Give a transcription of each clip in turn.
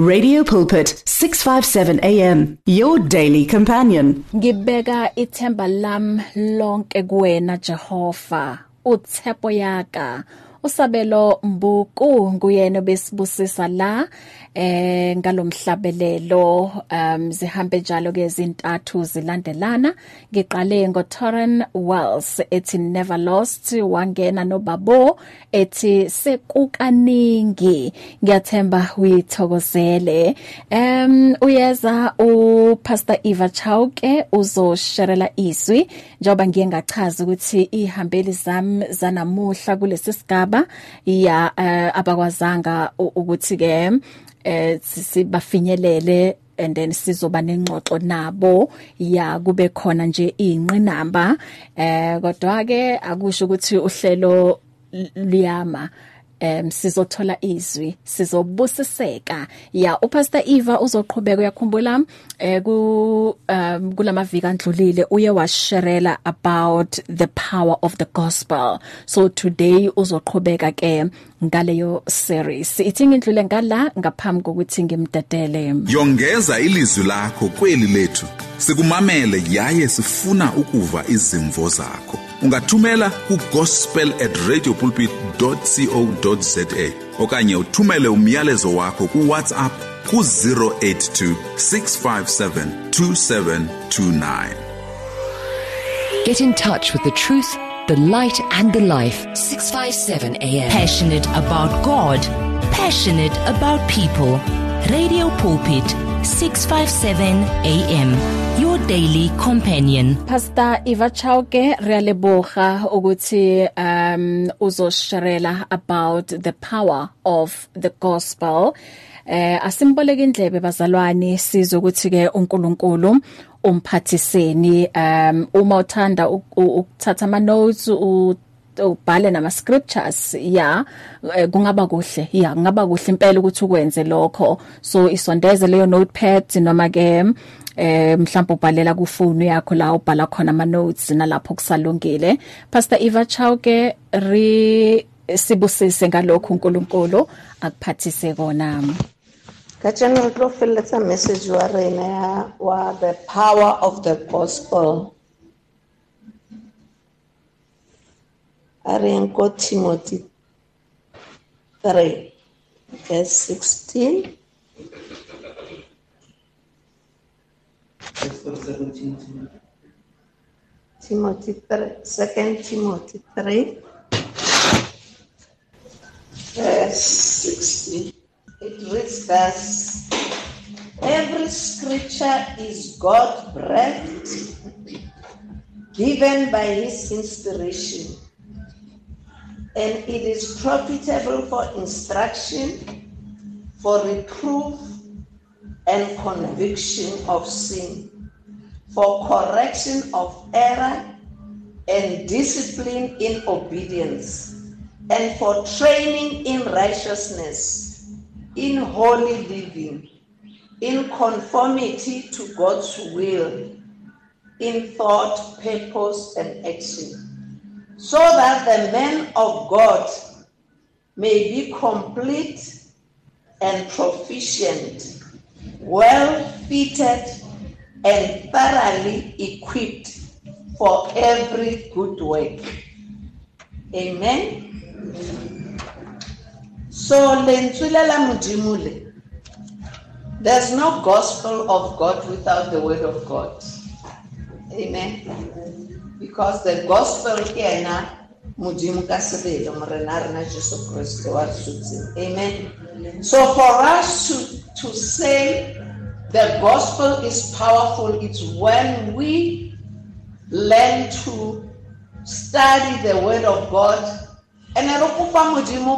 Radio Pulpit 657 AM your daily companion. ngibeka ithemba lam lonke kuwena Jehova yaka usabelo mbuku nguyena besibusisa la eh ngalomhlabelelo um zihambe njalo ke izintathu zilandelana. Ngiqale ngoTorren Wells ethi never lost wangena nobabo ethi sekukaningi ngiyathemba uyithokozele. Um uyeza uPastor Eva Chauke uzosherela izwi njoba ngiye ngachaza ukuthi ihambeli zami zanamuhla kulesi sigaba. Ya uh, abakwazanga ukuthi ke eh sibafinyelele and then sizoba nengxoxo nabo. Ya kube khona nje inqinamba eh kodwa ke akusho ukuthi uhlelo liyama. Em sizothola izwi sizobusiseka. Ya upastor Eva uzoqhubeka uyakhumbula eh ku um kulamaviki andlulile uye washerela about the power of the gospel. So today uzoqhubeka ke ngaleyo series ithi ngindlule ngala ngaphambi kokuthi ngimdedele Yongeza ilizwi lakho kweli lethu. Sikumamele yaye sifuna ukuva izimvo zakho. Ungathumela ku gospel@radiopulpit.co.za okanye uthumele umyalezo wakho ku WhatsApp ku 082 657 2729. Get in touch with the truth, the light, and the life. 657 AM. Passionate about God, passionate about people. Radio Pulpit, 657 AM. Your daily companion. Pastor Eva Chauke realeboga ukuthi um uzosherela about the power of the gospel eh asimboleke indlebe bazalwane sizokuthi ke uNkulunkulu umphathiseni um uma uthanda ukuthatha ama notes ubhale nama scriptures ya eh, kungaba kuhle ya kungaba kuhle impela ukuthi ukwenze lokho. So isondeze leyo notepad noma ke eh mhlawumbe ubhalela ku phone yakho la ubhala khona ama notes nalapho kusalungile. Pastor Eva Chauke ri sibusise ngalokho uNkulunkulu akuphathise kona. Ka jana re tlo message rena ya wa the power of the gospel. A re timothy 3 verse 16 timothy 3 second timothy 3 verse 16 it reads thus every scripture is god breathed given by his inspiration and it is profitable for instruction for reproof and conviction of sin for correction of error and discipline in obedience and for training in righteousness in holy living in conformity to God's will in thought purpose and action so that the man of God may be complete and proficient, well fitted, and thoroughly equipped for every good work. Amen. So there's no gospel of God without the word of God. Amen. Because the gospel ke yena modimo ka sebele morena a rena jesu kriste wa amen so for us to, to say the gospel is powerful it's when we learn to study the word of god and re kopa modimo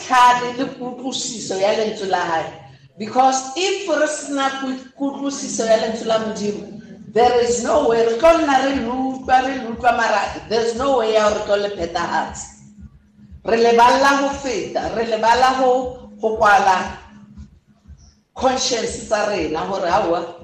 botlhale le kutlwisiso ya lentswe la hae. Because if re sena kutlwisiso ya lentswe la modimo there is no way re tlo nna re lutlwa re lutlwa mara there's no way ya re tlo le phethagatse re lebala go feta re lebala go go kwala conscience tsa rena gore aowa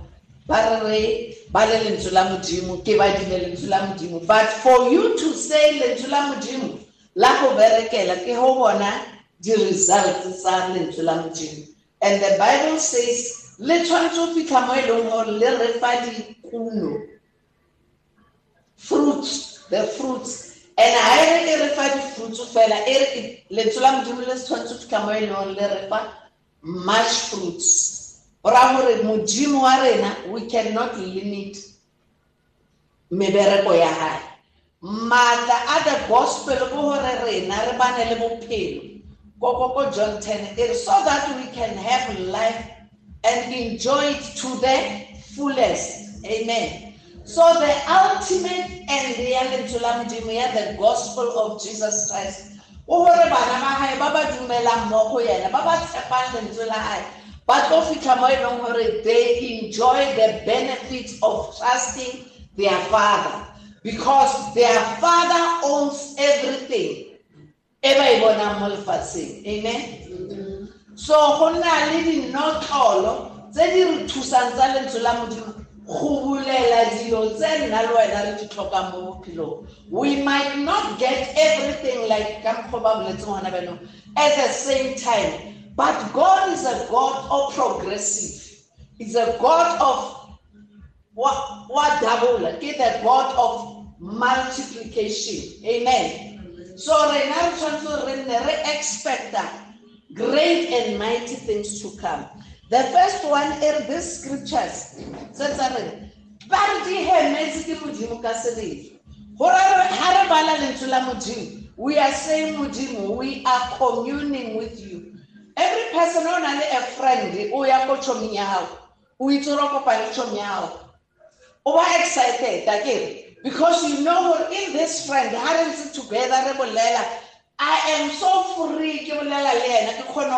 ba re re ba le lentswe la modimo ke badile lentswe la modimo. But for you to say lentswe la modimo la go berekela ke go bona di-results tsa lentswe la modimo and the bible says le tshwanetse go fitlha mo e leng gore fruits the fruits. And ha e re e re fa di-fruits fela e re lentswe la modimo le se tshwanetse go fitlha mo e leng gore le re fa much fruits. Go raya gore modimo wa rena we cannot limit mebereko ya gae maatla the gospel ke gore rena re bane le john 10 e re so that we can have life and enjoy it to the fullest. Amen. So the ultimate and la modimo ya the gospel of jesus christ. O gore bana ba gae ba ba dumelang they enjoy the benefits of trusting their father. Because their father owns everything e ba e bonang mo lefatsheng. Amen? So go nna le dinotlolo tse di re thusang tsa lentswe la modimo go bulela dilo tse nna le wena re di tlhokang mo bophelong. We might not get everything like ka mokgwa ba boletseng gona benong at the same time but god is a god of progressive. Is a god of wa double. Ke the god of multiplication. Amen so rena re tshwanetse re nne re great and mighty things to come. The first one in these scriptures re ba re we are saying we are communing with you. Every person o na a friend o ya ko tšhomong ya gago o excited akere because you know what? In this friend ha re ntse together i am so free kgona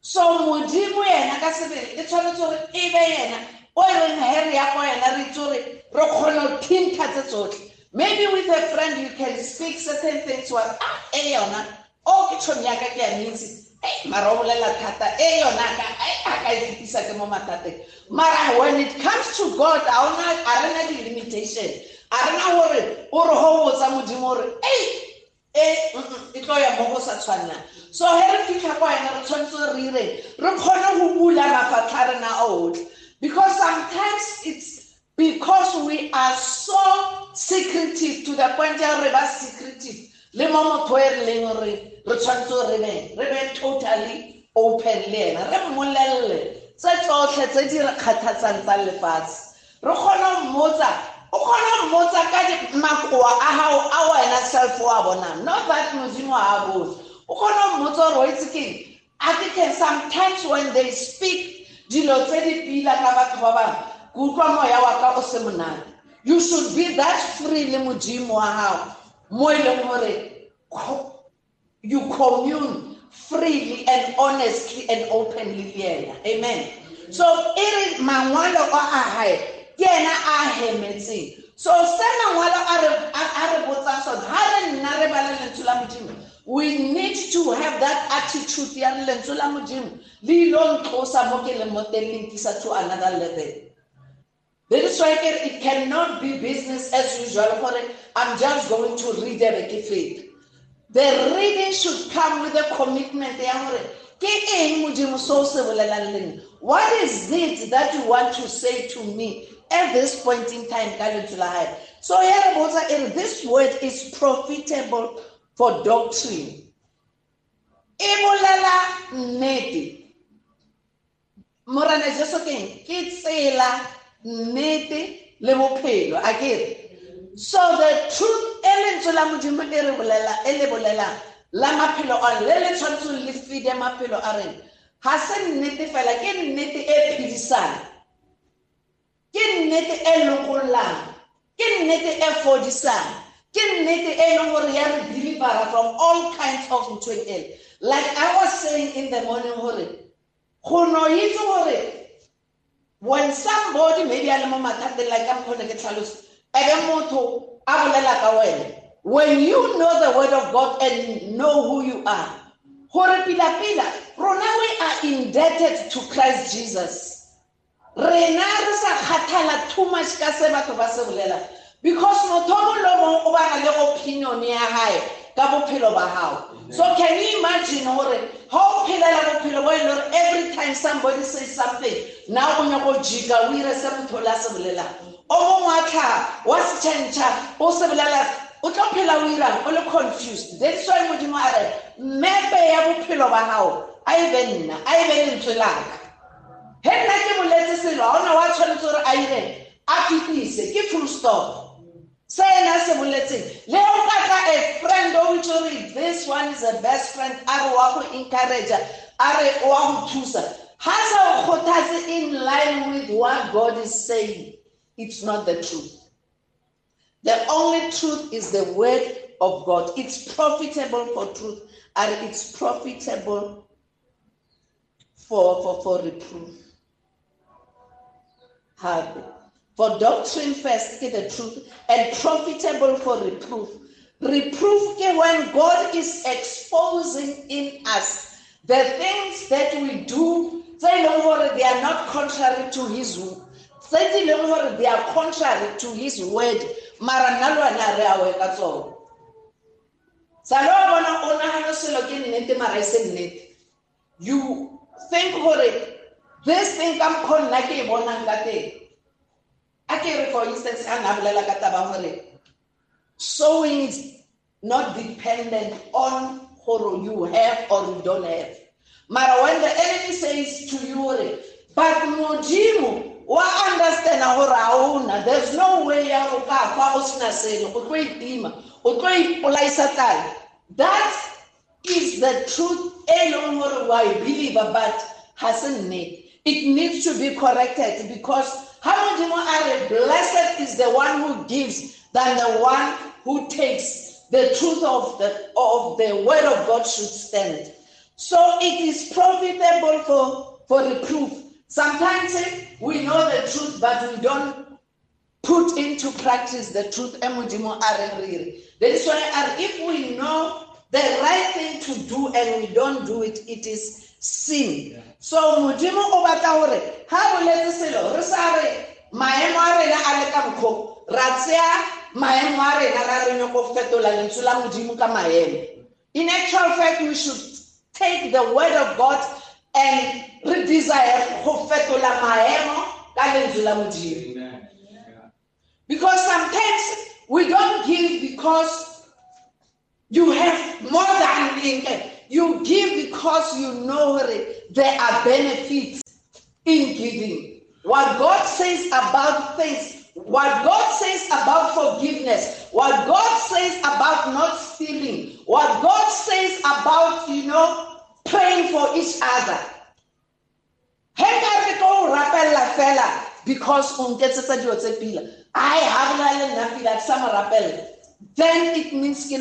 so modimo yena ka sebele e tshwanetse gore e be yena. O e reng ya ko yena re itse gore re thinka tse tsotlhe maybe with a friend you can speak certain things wa ah yona o ke yaka ke mara o bolela thata e yona a ka e fetisa ke mo mathateng. Mara when it comes to god a ona a rena di-limitation. A rena gore o re go botsa modimo gore ei e tlo ya mo sa tshwanelang so he re fitlha kwa ena re tshwanetse re ireng re kgone go bula mafatlha rena otlhe because sometimes it's because we are so secretive to the point ya re ba secretive le mo motho e re leng gore re tshwanetse re be re be totally open le ena re mmolelele tse tsotlhe tse di re kgathatsang tsa lefatshe. Re kgone go mmotsa o kgone go mmotsa ka makoa a gago a wena self wa bonang not that modimo a bone o kgone go mmotsa gore o itse keng a ke teng sometimes when they speak dilo tse di pila ka batho ba bangwe ke utlwa moya wa ka o se monate. You should be that free le modimo wa gago mo e leng you commune freely and honestly and openly le yena. Amen. So e re mangwalo a a gae ke ena a hemetseng. So se a re a re botsang sone ga re nna re bala we need to have that attitude ya lentswe la modimo. Le ilo ntlosa mo ke leng mo teng to another level That is why it cannot be business as usual. For I'm just going to read a faith. The reading should come with a commitment. What is it that you want to say to me at this point in time? So here, this word is profitable for doctrine. Ebolela nnete. Morana Jesu keng ke tsela nnete le bophelo a kere so the truth e lentswe la modimo e le bolelang la maphelo a le le tshwanetseng le fide maphelo a rena ga se nnete fela ke nnete e phedisang. Ke nnete e lokollang. Ke nnete e fodisang. Ke nnete e leng gore ya re delivera from all kinds of ntho like i was saying in the morning gore go no itse gore when somebody maybe a le mo mathateng like ka mokgone ke tlhalose ebe motho a bolela ka wena when you know the word of god and know who you are gore pila-pila rona we are indebted to christ jesus. Rena re sa kgathala too much ka se batho ba se bolela. Because motho o le mongwe o bana le opinion ya gae ka bophelo ba hao. So can you imagine hore ha o phelela bophelo bo every time somebody says something now o nyako jika o ire se motho le a se bolelang o mongwe a tšhentšha o se bolela o tlo phela o irang o le confused. That's why modimo a re mmepe ya bophelo ba gago a e be nna a e be lentswe laka he nna ke boletse selo ga ona wa tshwanetse gore a ireng a fetise ke full stop se ena se boletseng le o ka a friend o itse gore this one is a best friend a re wa go encourage a re wa go thusa. In line with what god is saying it's not the truth. The only truth is the word of god. It's profitable for truth and it's profitable for for for reproof. Have for doctrine first is the truth and profitable for reproof. Reproof when God is exposing in us the things that we do, say no they they are not contrary to his rule. Say no they they are contrary to his word. Mara nna le wena re a weka tsona. Sa lo bona o nagana selo ke nnete mara e se nnete. You think gore this thing nna ke e bonang ka akere for instance a nga bolela sowing is not dependent on gore you have or you don't have. Mara when the enemy says to you but modimo wa understand gore a una there's no way ya go ka fa o sena selo o tlo itima o tlo ipolaisa that is the truth e leng gore wa e believer but ha se nnete. It needs to be corrected because how you know blessed is the one who gives than the one who takes? The truth of the of the word of God should stand. So it is profitable for, for reproof. Sometimes eh, we know the truth, but we don't put into practice the truth. That is why if we know the right thing to do and we don't do it, it is sin. So modimo o batla hore ha boletse selo re sa re maemo a rena a le ka mokgo ra tseya maemo a rena ra re nyako fetola lentswe la modimo ka maemo. In actual fact we should take the word of god and re desire go fetola maemo ka lentswe la modimo. Because sometimes we don't give because you have more than income you give because you know there are benefits in giving. What God says about things, what God says about forgiveness, what God says about not stealing, what God says about, you know, praying for each other. because o nketsetsa dilo tse pila. Ai ha bona le nna pila sa then it means a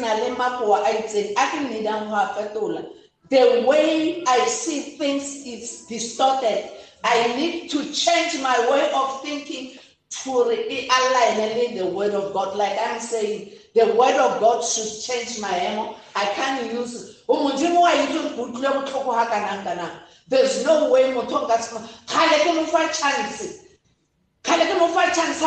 fetola. The way i see things is distorted. I need to change my way of thinking to align the word of God. Like I'm saying, the word of God should change my emo. I can't use there's no way motho nka se kgale ke mo fa chance. Chance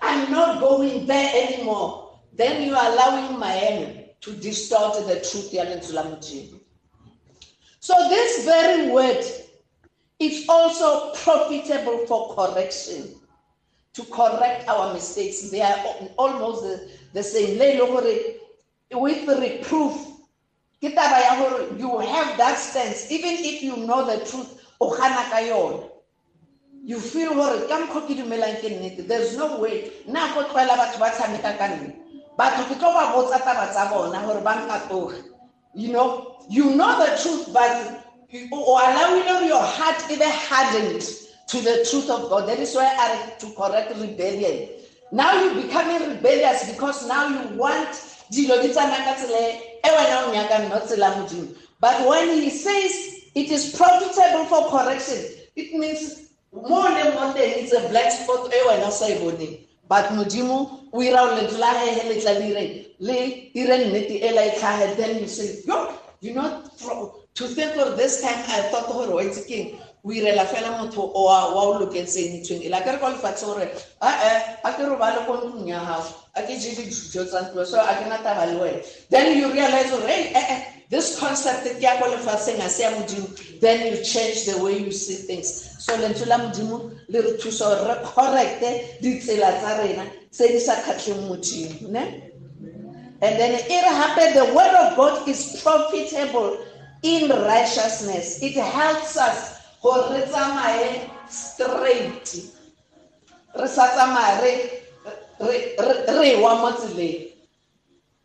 i'm not going there anymore then you are allowing enemy to distort the truth so this very word it's also profitable for correction, to correct our mistakes. They are almost the, the same. With reproof, you have that stance, even if you know the truth, you feel worried. There's no way. Tlwaela batho ka ke tlo ba botsa taba tsa bona gore ba nkatoge. You know, you know the truth, but or allowing your heart even hardened to the truth of God. That is why I to correct rebellion. Now you're becoming rebellious because now you want but when he says it is profitable for correction, it means more than one day it's a black spot but modimo o ira o lentswe la gege le tla le ire nnete e la then you say yo you not to think of this time i thought gore wa itse keng o irela fela motho wa o loketseng tshweng e la ke re kwa lefatshe gore ae a ke re ba le ko ntlong ya gago a ke je dijo tsa ntlo. So a ke na taba le wena. Then you realize gore hey, eh, eh, this concept ke ya ko lefatsheng a se ya modimo then you change the way you see things. So lentswe la modimo le re thusa gore re correcte ditsela tsa rena tse di sa kgatlheng modimo ne? And then e re gape the word of god is profitable in righteousness. It helps us gore re tsamaye straight. Re sa tsamaye re wa mo tseleng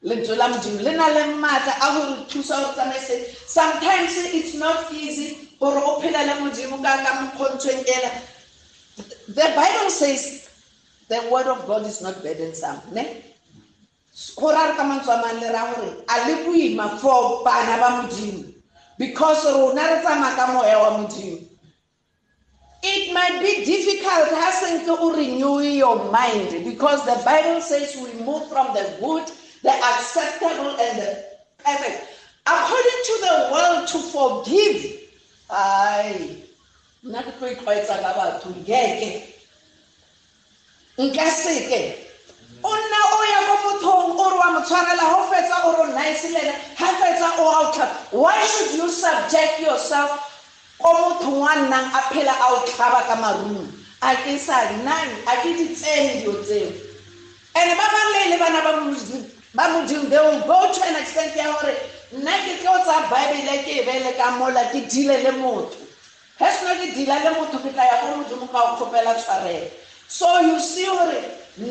lentswe la modimo le na le maatla a gore thusa gore tsamaise sometimes it's not easy gore o phela le modimo ka ka mokgontshweng ela the bible says the word of god is not burdensome ne? Gore a re ka mantswe a mang le ra gore a le boima for bana ba modimo because rona re tsamaya ka moya wa modimo. It might be difficult hasn't to renew your mind because the Bible says we move from the good, the acceptable, and the perfect. According to the world, to forgive. Ay, nna ke tlo itlwaetsa ka batho ngeke nka seke. O nna o ya ko mothong o re wa mo tshwarela ga o fetsa o re nice le ene ga fetsa o outlap why should you subject yourself? Ko mothong wa nnang a phela a o tlhaba ka marumo a ke sa nang a ke di tsene dilo tseo. And ba bang le le bana ba modimo they will go to an extent ya gore nna ke tlo tsa bible ke e beele ka mola ke dile le motho seno ke dila le motho ke tla ya ko modimo ka o kgopela tshwarelo so you see gore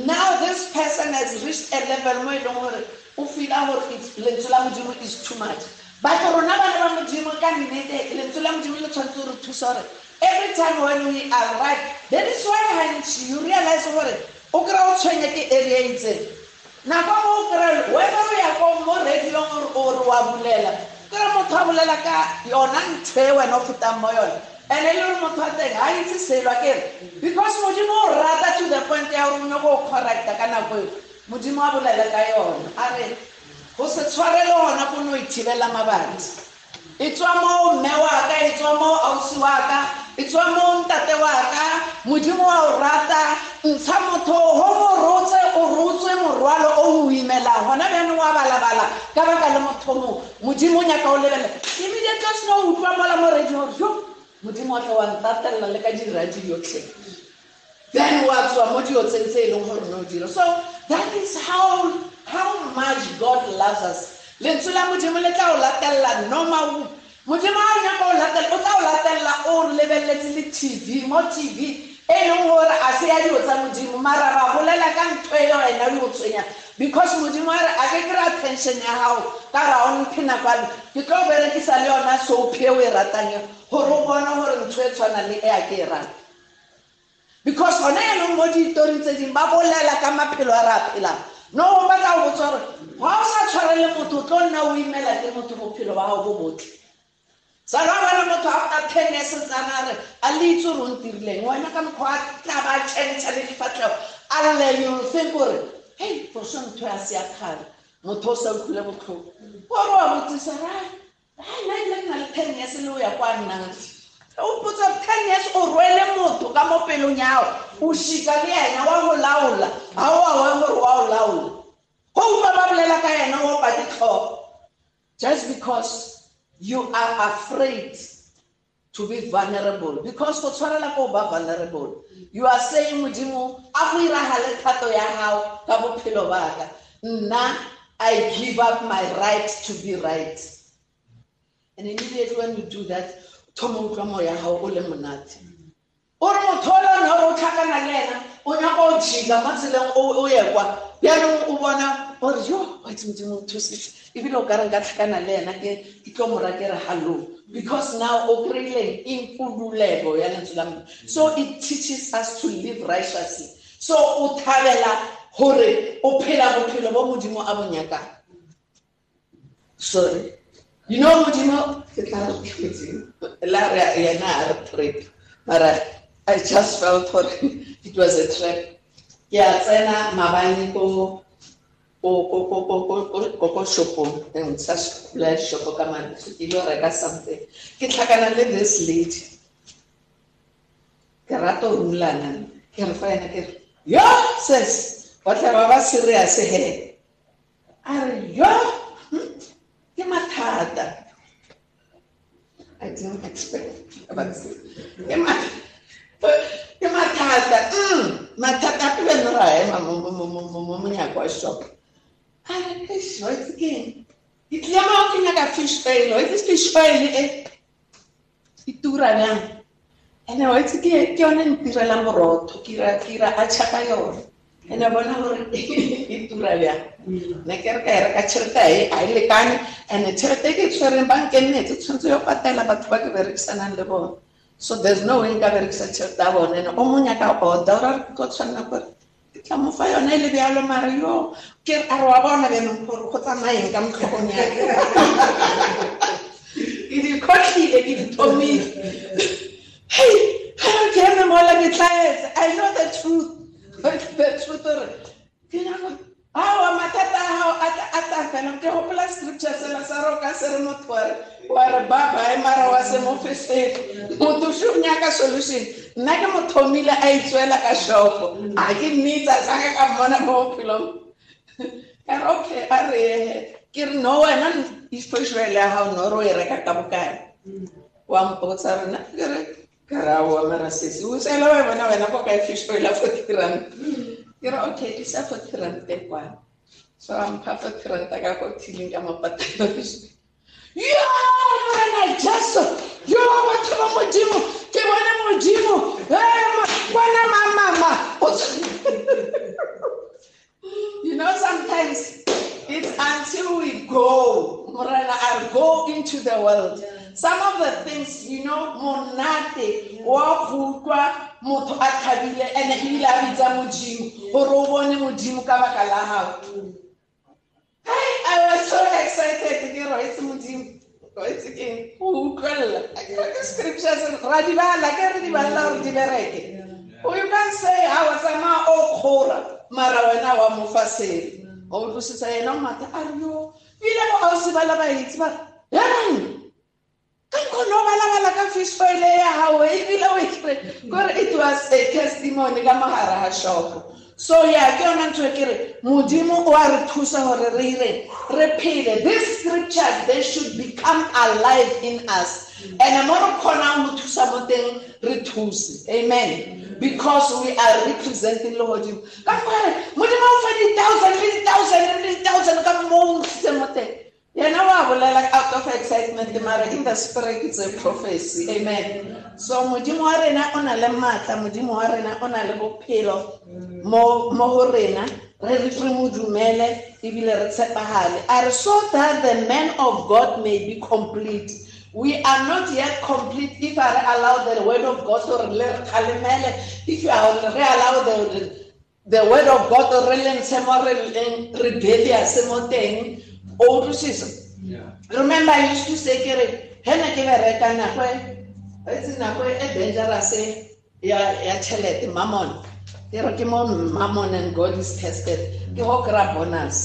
now this person has reached a level mo e leng gore o feela gore lentswe la modimo is too much but rona bana ba modimo ka nnete lentswe la modimo le tshwanetse gore thusa gore every time when we arrive that is why gantsi you realize gore o kry-a o tshwenye ke area e itseng mo o kry-a whether o ya ko mo radiong ore wa bulela. Kry motho a bolela ka yona ntho e wena o fetang mo yone and e le gore motho a teng ga itse selwa kere because modimo o rata to the point ya gore o nyako o correcta ka nako eo. Modimo a bolele ka yona. A re go se tshwarele gona ko no ithibela mabati. E tswa mo mme wa ka e tswa mo ausi wa ka e tswa mo ntate wa ka modimo wa o rata ntsha motho go mo rotse o rotswe morwalo o o imelang gona bjanong wa balabala ka baka le motho mo modimo o nyaka o lebele. Immediately seno o utlwa mola mo redi gore jo modimo wa tla wa ntatelela le ka diradi yotlhe. Then wa tswa mo diotseng tse e leng gore ne o dira. So that is how how much god loves us. Lentswe la modimo le tla o latelela noma modimo a o nyaka o latela o tla o latelela o lebeletse le tv mo tv e leng gore a se ya dilo tsa modimo mara ra bolela ka ntho e wena le go tshwenya. Because modimo a re a ke kry attention ya gago ka ra o mphe ke tlo berekisa le yona soapie o e ratang gore o bone gore ntho e tshwana le e a ke e rata because gone e leng mo ditori tse dingwe ba bolela ka maphelo a re a phelang. No o batla go botsa gore ga o sa tshwarele motho o tlo nna o imela ke motho bophelo ba gago bo botle sala bana motho after ten years tsana re a le itse gore o ntirileng. Wena ka mokgwa a tla ba tšhentšha le difatlhego a lle you think gore hei foso ntho ya se ya kgale motho o sa utlwile botlhoko kore wa botsisa ra nna ile nna le ten years le o ya kwa nnang o potsa ten years o rwele motho ka mo pelong yago o šika le ena wa go laola. Ga o a wa gore wa o laola. Go utlwa ba bolela ka ena o pa ditlhogo just because you are afraid to be vulnerable. Because go tshwarela ko ba vulnerable you are saying modimo a go iragale kgato ya gago ka bophelo baka nna i give up my right to be right. And immediately when you do that thoma utlwa moya gago o le monate. O re motho o le gore o tlhakana le ena o nyaka o o ye kwa. O bona gore yo wait modimo o thusitse ebile o kare nka tlhakana le ena ke tlo mora ke re hallo because now o kry-ileng modimo so it teaches us to live righteously. So o gore o bophelo bo modimo a bonyakang sorry. You know modimo ke tla re modimo la re yena a re trip. Mara i just felt gore it was a trap ke a tsena mabane ko ko shopong and sa sekula shopo ka mane ke ile reka something ke tlhakana le this lady ke rata o rulana ke re fa ena ke re yo sis wa tla ba ba serious he a re yo hmm, ke mathata I didn't expect but ke ma- ke mathata mm, mathata a pele ra ema mo- mo- mo- mo- mo- mo monyako wa shop a re eish, ke ke nyaka fish oil wa itse fish oil e e tura bjang ene wa itse ke ke yone ntirela morotho ke ira ke ira atšha ka yone ene bona gore e tura bjang ne ke re ka e reka tšhelete e a e lekane ande tšhelete e ke e tshwereng bankeng netse tshwanetse yo patela batho ba ke berekisanang le bone so there's no way nka berekisa tšhelete ya bone ene o mo nyaka oda ora re tlo tshwanela kore ke tla mo fa yone e le bjalo mara yo ke re a re wa bona bjanong gore go tsamaeng ka motlhogong yake ke di khotlhile ke di thomile hey ke eme mola ke tlaetse i know the truth the truth ore ke nyaka awa mathata a gago a tla fela ke gopola scripture sela sa ro ka se re motho wa re wa re babae mara wa se mo feseng motho se o nyaka solution nna ke mo thomile a itswela ka shopo. A ke nnitsa saka ka mmona mo bophelong. Ka re okay a re ke re no wena ifešwele ya gago no o e reka ka bokae? Wa mpotsa rena ke re ka re aowa mara sese. O tsela wa bona wena ko kae fešwela forty rand. Ke re okay isa forty rand e kwane so ampha forty rand ka ko thiling ka mapatelo yo yo bona mamama You know, sometimes it's until we go, Morena, I go into the world. Some of the things, you know, monate, wa kutwa, motho a thabile, and ebile a bitsa modimo, gore. Hey, I was so excited. Ke re itse modimo. Wa itse keng? O utlwella. Ke scriptures ra di bala, ke re di bala gore di bereke. You can say ha wa tsamaya o kgora mara wena wa mo fa sele wa utlwisisa yena o mata a re yo bile mo ausi ba la ba itse ba yang ka nkgono o balabala ka fish foile ya gago ebile o kry kore it was a testimony ka mogare ga shopo so yeah ke yona ntho e ke re modimo o a re thusa gore re ire re phele. These scriptures they should become alive in us. And mo re kgonang go thusa mo teng re thuse. Amen. Because we are representing le godimo ka kore modimo o fa di-thousand le di-thousand le di-thousand ka mo o ntshitse mo teng yena wa bolela out of excitement mara in the spirit it's a prophecy. Amen. So modimo wa rena o na le maatla modimo wa rena o na le bophelo mo go rena. Re re re mo dumele ebile re tshepagale a so that the man of god may be complete. We are not yet complete if I allow the word of God to re kgalemele if you re allow the the word of God to re lentshe mo re rebellious mo teng o utlwisisa remember I used to say ke re he ne ke bereka nako e itse nako e dangerous ya ya tšhelete mammon ke re ke mo mammon and God is tested. Ke ho kry bonus.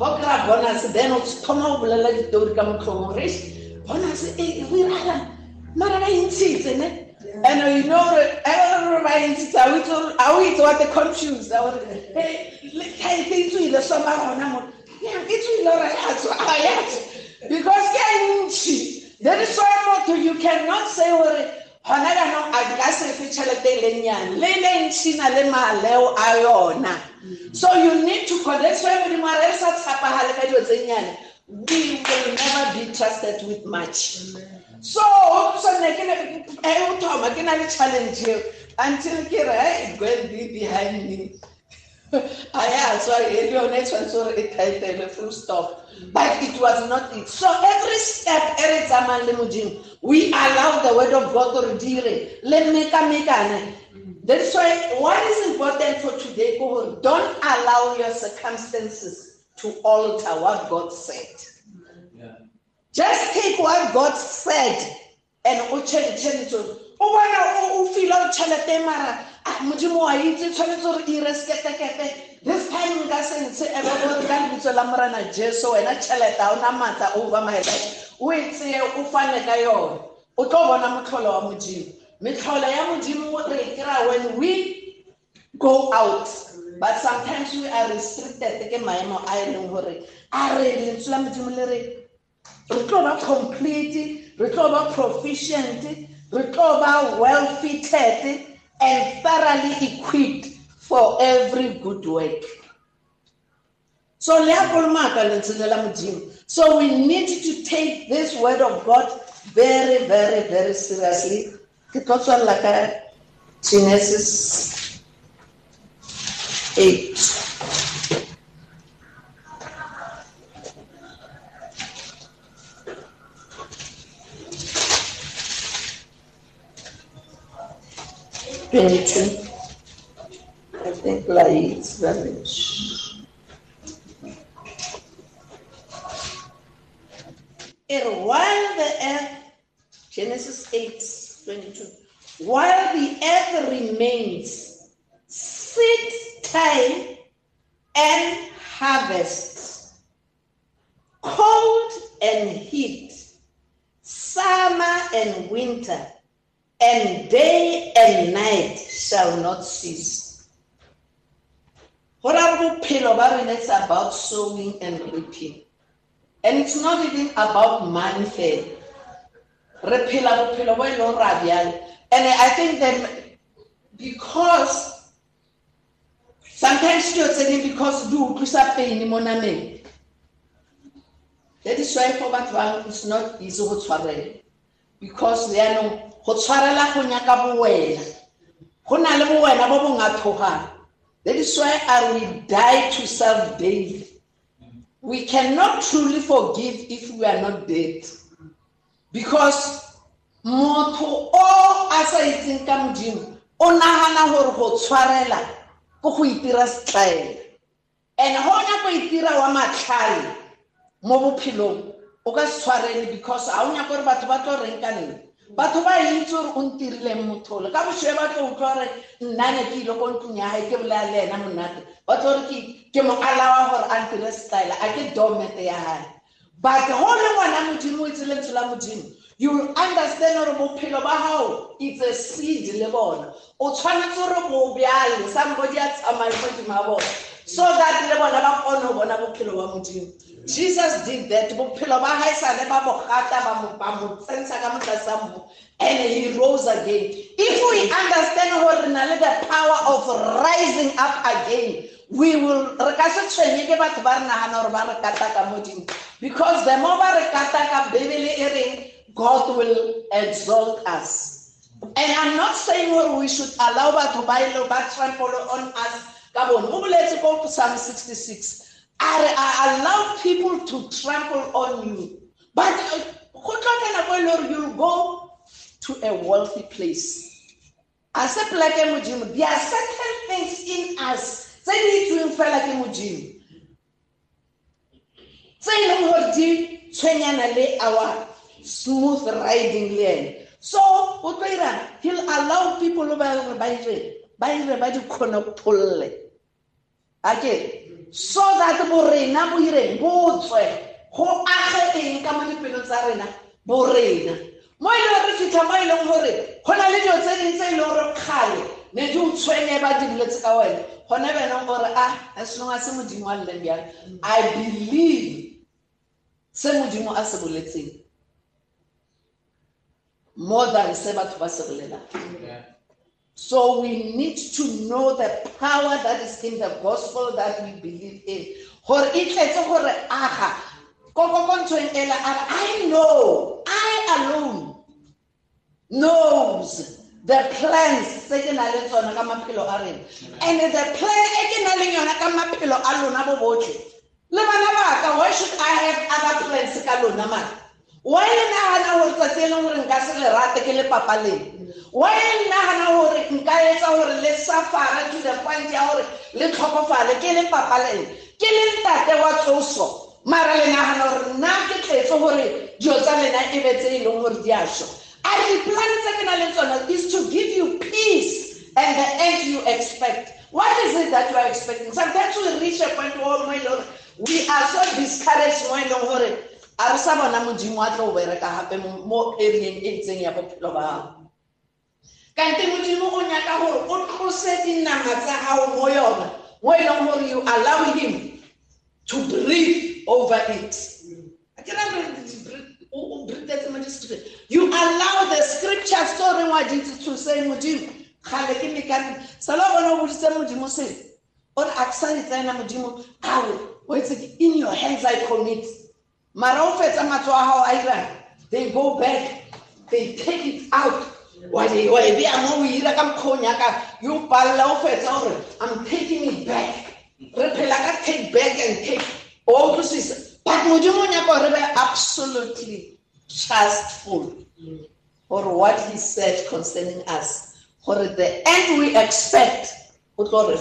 Ho kry bonus then o thoma o bolela ditori ka motlhomong re bonus e o irala mara ba intshitse ne? And you know every ba intshitse a o itse wa te confused a ore hey ke itswile soma gona mo. ya ke because ke there is so motho you cannot say ore gona jaanong a ka se fe tšhelete e nyane le le ntšhina le maleo a yona so you need to that's why modimo a re re sa tshapagale ka dilo tse nyane we will never be trusted with much. So, so I thoma ke na le challenge eo until ke re hey God be behind me. Aya sorry e le yone e tshwanetse gore e title full stop. But it was not it. So every step e tsamayang le modimo we allow the word of God to re dire le mekamekane That's why what is important for today, go don't allow your circumstances to alter what God said. Yeah. Just take what God said and o change o bona o feel o tšhelete mara modimo wa itse tshwanetse gore ire seketekete. This time nka se ntshe ebe gore ka lebitso la morena jesu wena tšhelete ga ona maatla over my life. O e tseye o fane ka yone. O tlo bona motlholo wa modimo. Metlholo ya modimo re e kry-a when we go out but sometimes we are restricted ke maemo a e leng gore a re lentswe la modimo le re re tlo ba complete re tlo ba proficient re well fitted and thoroughly equipped for every good work. So so we need to take this word of god very very very seriously. Genesis 8 20 I think like village. And while the earth, Genesis 8 22, while the earth remains, seed time and harvest, cold and heat, summer and winter, and day and night shall not cease. What are it's about sowing and reaping. And it's not even about money fela. Re phela. And I think that because sometimes tse ding because di utlwisa pain mo nameng. That is why for batho ba it's not easy go tshwarela. Because yaanong go tshwarela go nyaka bowena. Go na le bowena bo. That is why are we die to self daily. We cannot truly forgive if we are not dead. Because motho o a sa itseng ka modimo o nagana gore go tshwarela ke go itira setlaela and go nyako itira wa matlhale mo bophelong o ka tshwarele because ga o nyaka gore batho ba tlo reng ka nne batho ba itse gore o ntirileng mothole ka bošwe ba tlo utlwa gore nna ne ke ile ko ntlong ya gae ke bolaya le ena monate. Ba tlo gore ke- mo alawa gore a ntire style a ke domete ya gae but go le ngwana modimo o itse lentswe la modimo you will understand gore bophelo ba gago it's a seed le bona. O tshwanetse gore bo bjale somebody a tsamaye modimo a bona so that le bona ba kgone go bona bophelo ba modimo jesus did that. And he rose again. If we understand the power of rising up again we will because the more ba re kata ka bebele e god will exalt us. And i'm not saying we should allow batho ba ile ba trample on us ka bone. O boletse ko psalm 66 a re I allow people to trample on you. But uh, you'll go to a wealthy place. A se poleke modimo. There are certain things in us tse di itsweng fela ke modimo. Tse e leng gore di tshwenyana le our smooth riding le so o he'll allow people ba ire ba ire ba di kgonopholle ake so that borena bo ireng botswe go age eng ka mo dipelo tsa rena? Borena. Mo e leng gore fitlha mo e leng gore go na le dilo tse ding tse e leng gore kgale ne di o tshwenye ba diboletse ka wena. Gone beneng gore ah, a as long as modimo a lleng bjang? I believe se modimo a se boletseng. More than se batho ba se bolelang So we need to know the power that is in the gospel that we believe in. I know, I alone knows the plans tse ke na le. And the plan e ke na le yona ka maphelo a lona bo. Le bana ba ka, why should I have other plans ka lona man? Why le nagana gore tsatsi e leng gore nka se le rate ke le papa leng? Why le nagana gore nka etsa gore le safara to the point ya gore le tlhokofale ke le papa leng? Ke le ntate wa tsoso. Mara le nagana gore nna ke tletse gore dilo tsa lena e be tse e leng gore di a šwa. A tse ke na le tsona is to give you peace and the end you expect. What is it that you are expecting? Sometimes we reach a point where mo e leng we are so discouraged mo e leng gore a re sa bona modimo a tlo o bereka gape mo- areeng e itseng ya bophelo ba kante modimo o nyaka gore o tlose dinama tsa gago mo yona mo e leng gore you allow him to breathe over it. O breathetse mo di-scripture you allow the scripture story ngwaditse to say modimo. Gale ke mekane sala o bona o boditse modimo se? O re a ke sa e tsena modimo awe o etse in your hands i commit. Mara o fetsa matso a gago a irang they go back they take it out i'm taking it back. Take back and take o utlwisisa but be absolutely trustful or what he said concerning us. Gore the end we expect o tlo re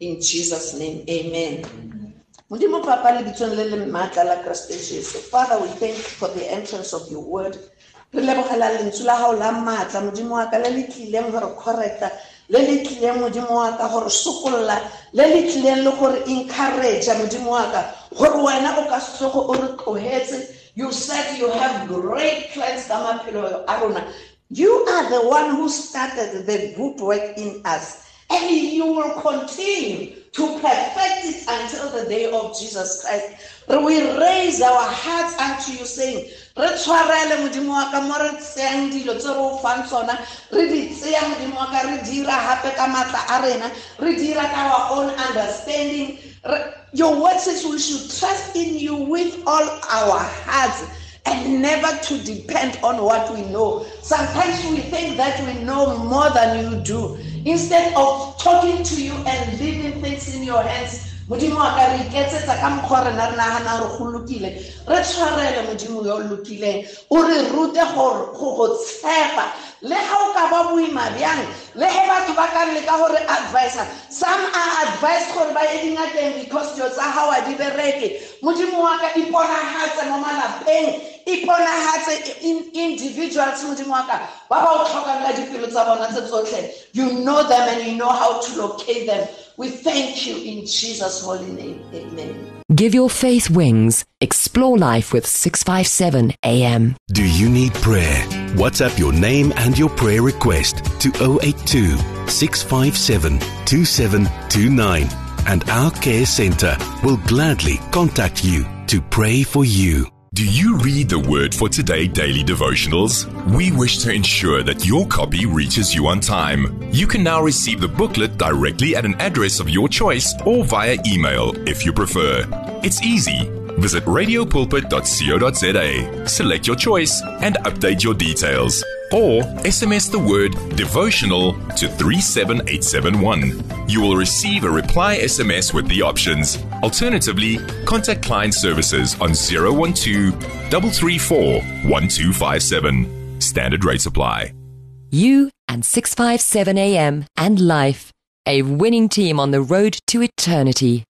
in jesus name amen. Father we thank you for the entrance of your word re lebogela lentswe la gago la maatla modimo wa ka le le tlileng gore correcta le le tlileng modimo wa ka gore sokolola le le tlileng le gore encouragea modimo wa ka gore wena o ka se tlogo o re tlogetse you said you have great plans ka maphelo a rona. You are the one who started the good work in us and you will continue to perfect it until the day of Jesus Christ. We raise our hearts unto you, saying, re tshwarele modimo wa ka mo re tseyang dilo tse re o fang tsona re di tseya modimo wa ka re dira gape ka maatla a rena re dira ka our own understanding your word says we should trust in you with all our hearts and never to depend on what we know. Sometimes we think that we know more than you do. Instead of talking to you and leaving things in your hands, modimo wa ka re iketsetsa ka mokgwa rena re nagana gore go lokile re tshwarele modimo yo o lokileng o re rute go go tshepa. Le ga o ka ba boima bjang le ge batho ba ka leka gore advisa some are advised gore ba ye dingakeng because dilo tsa gago a di bereke. Modimo wa ka iponagatse mo malapeng iponagatse individuals modimo wa ka ba ba o tlhokang ka dipelo tsa bona tse tsotlhe you know them and you know how to locate them we thank you in jesus holy name amen Give your faith wings. Explore life with 657 AM. Do you need prayer? WhatsApp your name and your prayer request to 082 657 2729 and our care center will gladly contact you to pray for you. Do you read the Word for Today daily devotionals? We wish to ensure that your copy reaches you on time. You can now receive the booklet directly at an address of your choice or via email if you prefer. It's easy. Visit radiopulpit.co.za, select your choice, and update your details. Or SMS the word devotional to 37871. You will receive a reply SMS with the options. Alternatively, contact client services on 012 334 1257. Standard rates apply. You and 657 AM and life. A winning team on the road to eternity.